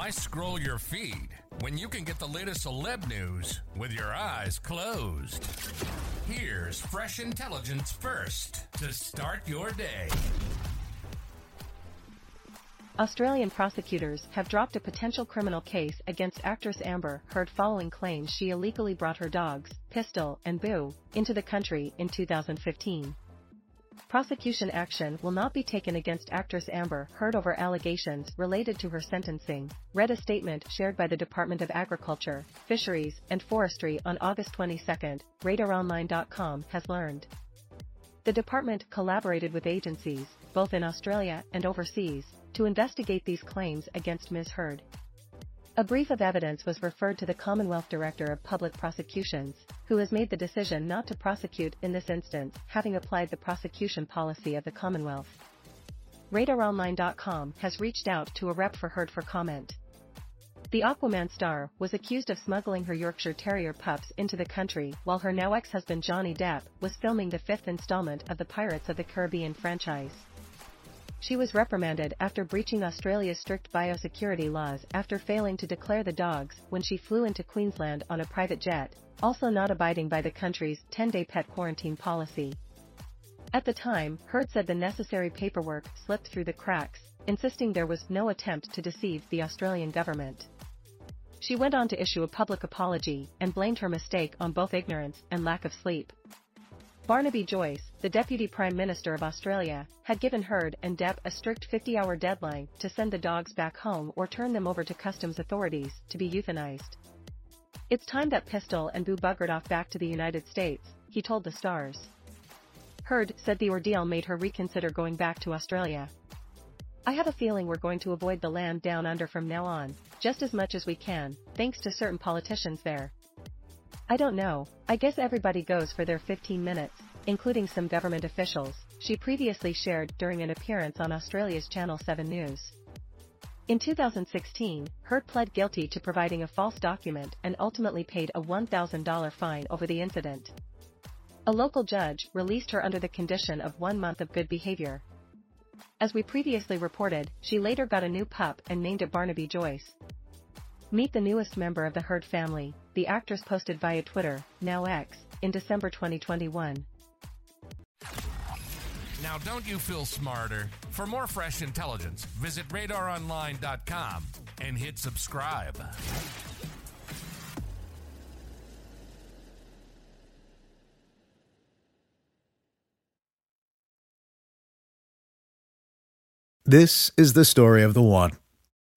Why scroll your feed when you can get the latest celeb news with your eyes closed? Here's fresh intelligence first to start your day. Australian prosecutors have dropped a potential criminal case against actress Amber Heard following claims she illegally brought her dogs, Pistol and Boo, into the country in 2015. Prosecution action will not be taken against actress Amber Heard over allegations related to her sentencing, read a statement shared by the Department of Agriculture, Fisheries, and Forestry on August 22, RadarOnline.com has learned. The department collaborated with agencies, both in Australia and overseas, to investigate these claims against Ms. Heard. A brief of evidence was referred to the Commonwealth Director of Public Prosecutions, who has made the decision not to prosecute in this instance, having applied the prosecution policy of the Commonwealth. RadarOnline.com has reached out to a rep for Heard for comment. The Aquaman star was accused of smuggling her Yorkshire Terrier pups into the country while her now ex-husband Johnny Depp was filming the fifth installment of the Pirates of the Caribbean franchise. She was reprimanded after breaching Australia's strict biosecurity laws after failing to declare the dogs when she flew into Queensland on a private jet, also not abiding by the country's 10-day pet quarantine policy. At the time, Heard said the necessary paperwork slipped through the cracks, insisting there was no attempt to deceive the Australian government. She went on to issue a public apology and blamed her mistake on both ignorance and lack of sleep. Barnaby Joyce, the Deputy Prime Minister of Australia, had given Heard and Depp a strict 50-hour deadline to send the dogs back home or turn them over to customs authorities to be euthanized. It's time that Pistol and Boo buggered off back to the United States, he told the stars. Heard said the ordeal made her reconsider going back to Australia. I have a feeling we're going to avoid the land down under from now on, just as much as we can, thanks to certain politicians there, I don't know, I guess everybody goes for their 15 minutes, including some government officials, she previously shared during an appearance on Australia's Channel 7 News. In 2016, Heard pled guilty to providing a false document and ultimately paid a $1,000 fine over the incident. A local judge released her under the condition of one month of good behavior. As we previously reported, she later got a new pup and named it Barnaby Joyce. Meet the newest member of the Heard family, the actress posted via Twitter, now X, in December 2021. Now, don't you feel smarter? For more fresh intelligence, visit radaronline.com and hit subscribe. This is the story of the one.